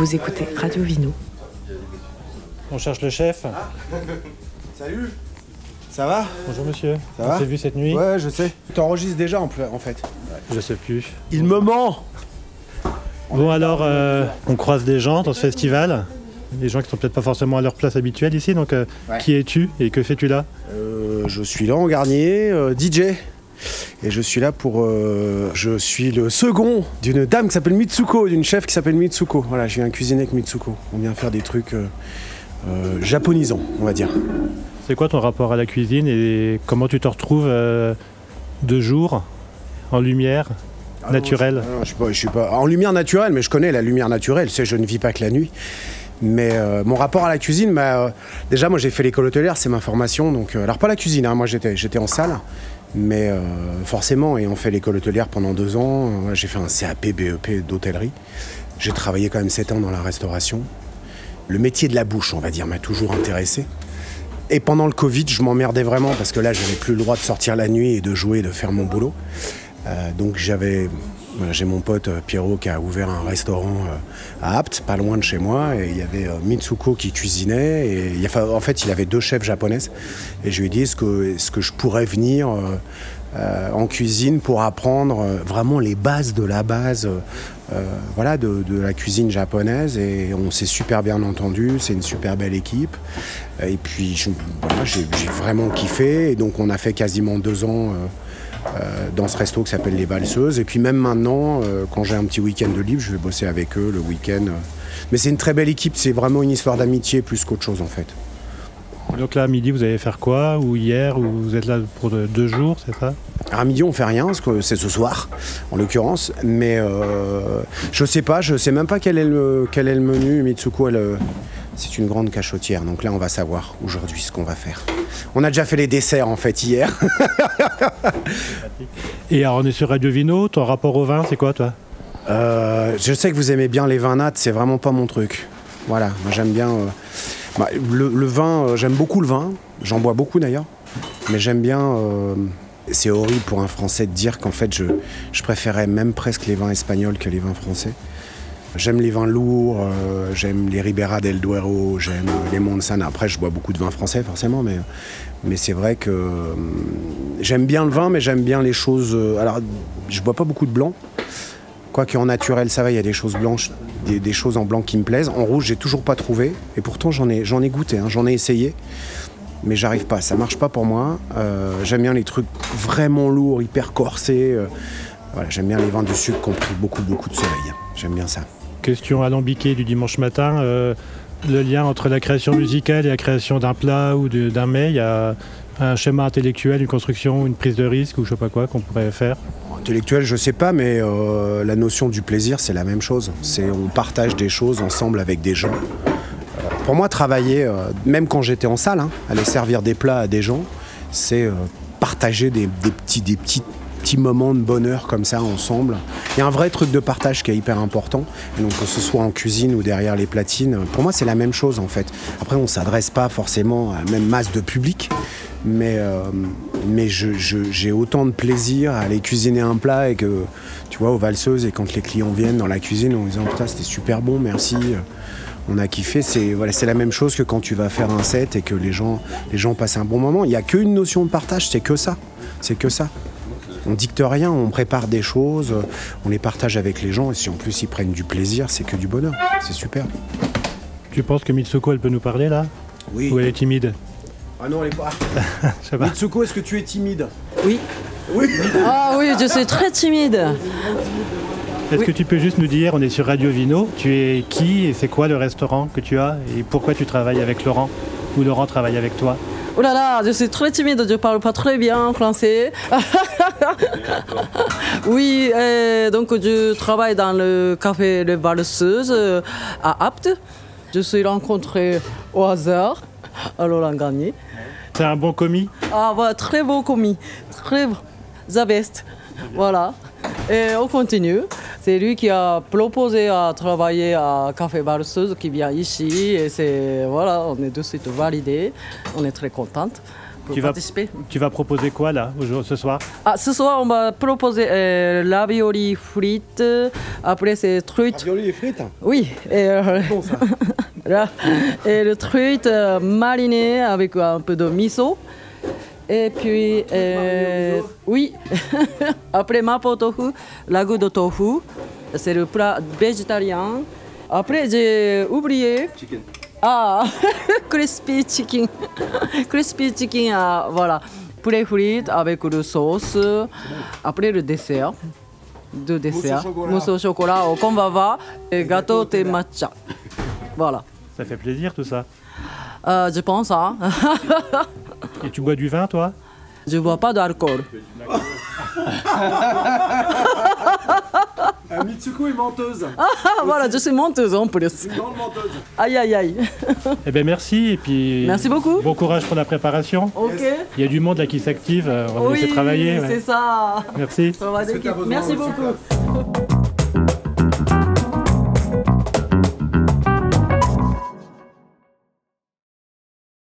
Vous écoutez Radio Vino. On cherche le chef. Salut Ça va Bonjour monsieur. Ça on va s'est vu cette nuit Ouais, je sais. T'enregistres déjà en, en fait. Je sais plus. Il me ment Bon alors, euh, on croise des gens dans ce festival. Des gens qui sont peut-être pas forcément à leur place habituelle ici. Donc, euh, Ouais. qui es-tu et que fais-tu là? Euh, Je suis Laurent Garnier, euh, DJ. Et je suis là pour. euh, je suis le second d'une dame qui s'appelle Mitsuko, d'une chef qui s'appelle Mitsuko. Voilà, je viens cuisiner avec Mitsuko. On vient faire des trucs euh, euh, japonisants, on va dire. C'est quoi ton rapport à la cuisine et comment tu te retrouves de jour en lumière naturelle Ah non, je, suis pas, je suis pas en lumière naturelle, mais je connais la lumière naturelle. Tu sais, je ne vis pas que la nuit. Mais euh, mon rapport à la cuisine, bah, euh, déjà moi j'ai fait l'école hôtelière, c'est ma formation. Donc, euh, alors pas la cuisine, hein, moi j'étais, j'étais en salle, mais euh, forcément, ayant fait l'école hôtelière pendant deux ans, euh, j'ai fait un CAP BEP d'hôtellerie. J'ai travaillé quand même sept ans dans la restauration. Le métier de la bouche, on va dire, m'a toujours intéressé. Et pendant le Covid, je m'emmerdais vraiment parce que là, j'avais plus le droit de sortir la nuit et de jouer, de faire mon boulot. Euh, donc j'avais, j'ai mon pote euh, Pierrot qui a ouvert un restaurant euh, à Apt, pas loin de chez moi, et il y avait euh, Mitsuko qui cuisinait. Et en fait, il avait deux chefs japonaises. Et je lui ai dit est-ce que, est-ce que je pourrais venir euh, euh, en cuisine pour apprendre euh, vraiment les bases de la base. euh, euh, voilà, de, la cuisine japonaise et on s'est super bien entendu, c'est une super belle équipe. Et puis j'ai vraiment kiffé et donc on a fait quasiment deux ans euh, euh, dans ce resto qui s'appelle Les Valseuses. Et puis même maintenant, euh, quand j'ai un petit week-end de libre, je vais bosser avec eux le week-end. euh. Mais c'est une très belle équipe, c'est vraiment une histoire d'amitié plus qu'autre chose en fait. Donc là, à midi, vous allez faire quoi? Ou hier Ou vous êtes là pour de- deux jours, c'est ça? À midi, on fait rien, parce que c'est ce soir, en l'occurrence. Mais euh, je sais pas, je sais même pas quel est le, quel est le menu. Mitsuko, elle, euh, c'est une grande cachotière. Donc là, on va savoir aujourd'hui ce qu'on va faire. On a déjà fait les desserts, en fait, hier. Et alors, on est sur Radio Vino. Ton rapport au vin, c'est quoi, toi? Euh, je sais que vous aimez bien les vins nats, c'est vraiment pas mon truc. Voilà, moi j'aime bien. euh, bah, le, le vin, euh, j'aime beaucoup le vin, j'en bois beaucoup d'ailleurs, mais j'aime bien. c'est horrible pour un Français de dire qu'en fait je, je préférais même presque les vins espagnols que les vins français. J'aime les vins lourds, euh, j'aime les Ribera del Duero, j'aime les Montsana. Après, je bois beaucoup de vins français forcément, mais, mais c'est vrai que euh, j'aime bien le vin, mais j'aime bien les choses. euh, alors, je bois pas beaucoup de blanc. Quoique en naturel, ça va, il y a des choses blanches, des, choses en blanc qui me plaisent. En rouge, j'ai toujours pas trouvé. Et pourtant, j'en ai, ai goûté, hein, j'en ai essayé. Mais j'arrive pas, ça marche pas pour moi. Euh, j'aime bien les trucs vraiment lourds, hyper corsés. voilà, j'aime bien les vins du sud qui ont pris beaucoup, beaucoup de soleil. J'aime bien ça. Question alambiquée du dimanche matin. euh, le lien entre la création musicale et la création d'un plat ou d'un mets, il y a un schéma intellectuel, une construction, une prise de risque ou je sais pas quoi qu'on pourrait faire? Intellectuel, je sais pas, mais euh, la notion du plaisir, c'est la même chose. C'est on partage des choses ensemble avec des gens. Euh, pour moi, travailler, même quand j'étais en salle, hein, aller servir des plats à des gens, c'est partager des, des petits, des petits, petits moments de bonheur comme ça ensemble. Il y a un vrai truc de partage qui est hyper important. Donc, que ce soit en cuisine ou derrière les platines, pour moi, c'est la même chose en fait. Après, on s'adresse pas forcément à la même masse de public, mais, euh, mais j'ai autant de plaisir à aller cuisiner un plat et que, tu vois, aux valseuses et quand les clients viennent dans la cuisine en disant putain, c'était super bon, merci. On a kiffé, c'est voilà, la même chose que quand tu vas faire un set et que les gens, les gens passent un bon moment. Il n'y a qu'une notion de partage, c'est que ça. C'est que ça. On dicte rien, on prépare des choses, on les partage avec les gens et si en plus ils prennent du plaisir, c'est que du bonheur. C'est super. Tu penses que Mitsuko, elle peut nous parler là? Oui. Ou elle est timide? Ah non, elle est pas. Pas. Mitsuko, est-ce que tu es timide? Oui. Oui. Ah oui, je suis très timide. Est-ce que tu peux juste nous dire, on est sur Radio Vino, tu es qui et c'est quoi le restaurant que tu as et pourquoi tu travailles avec Laurent ou Laurent travaille avec toi? Oh là là, je suis très timide, je parle pas très bien français. oui, euh, donc je travaille dans le café Les Valseuses euh, à Apt. Je suis rencontrée au hasard à Laurent Gagné. C'est un bon commis? Ah voilà, très beau commis, très the best. Voilà. Et on continue. C'est lui qui a proposé à travailler à Café Valseuse qui vient ici. Et c'est voilà, on est de suite validé. On est très contente. pour Tu vas- participer. Tu vas proposer quoi là, aujourd'hui- ce soir? Ah, ce soir, on va proposer euh, ravioli frites. Après, c'est truite. Ravioli et frites Oui, et, euh, Bon ça. là. et le truite euh, mariné avec un peu de miso. Et puis, euh, oui, après mapo tofu, ragoût de tofu, c'est le plat végétarien. Après, j'ai oublié. Ah, crispy chicken. crispy chicken, ah, voilà. Poulet frites avec le sauce. Après, le dessert. Deux desserts. chocolat. Mousse au chocolat au konbava et gâteau de matcha. Voilà. Ça fait plaisir tout ça. Euh, je pense, hein. Et tu bois du vin toi je bois pas d'alcool. Mitsuko est menteuse. Ah, voilà, je suis menteuse en plus. grande menteuse. Aïe, aïe, aïe. Eh bien merci et puis Merci beaucoup. bon courage pour la préparation. Ok. Il y a du monde là qui s'active, euh, on va vous Oui, laisser travailler. ouais. c'est ça. Merci. Merci beaucoup.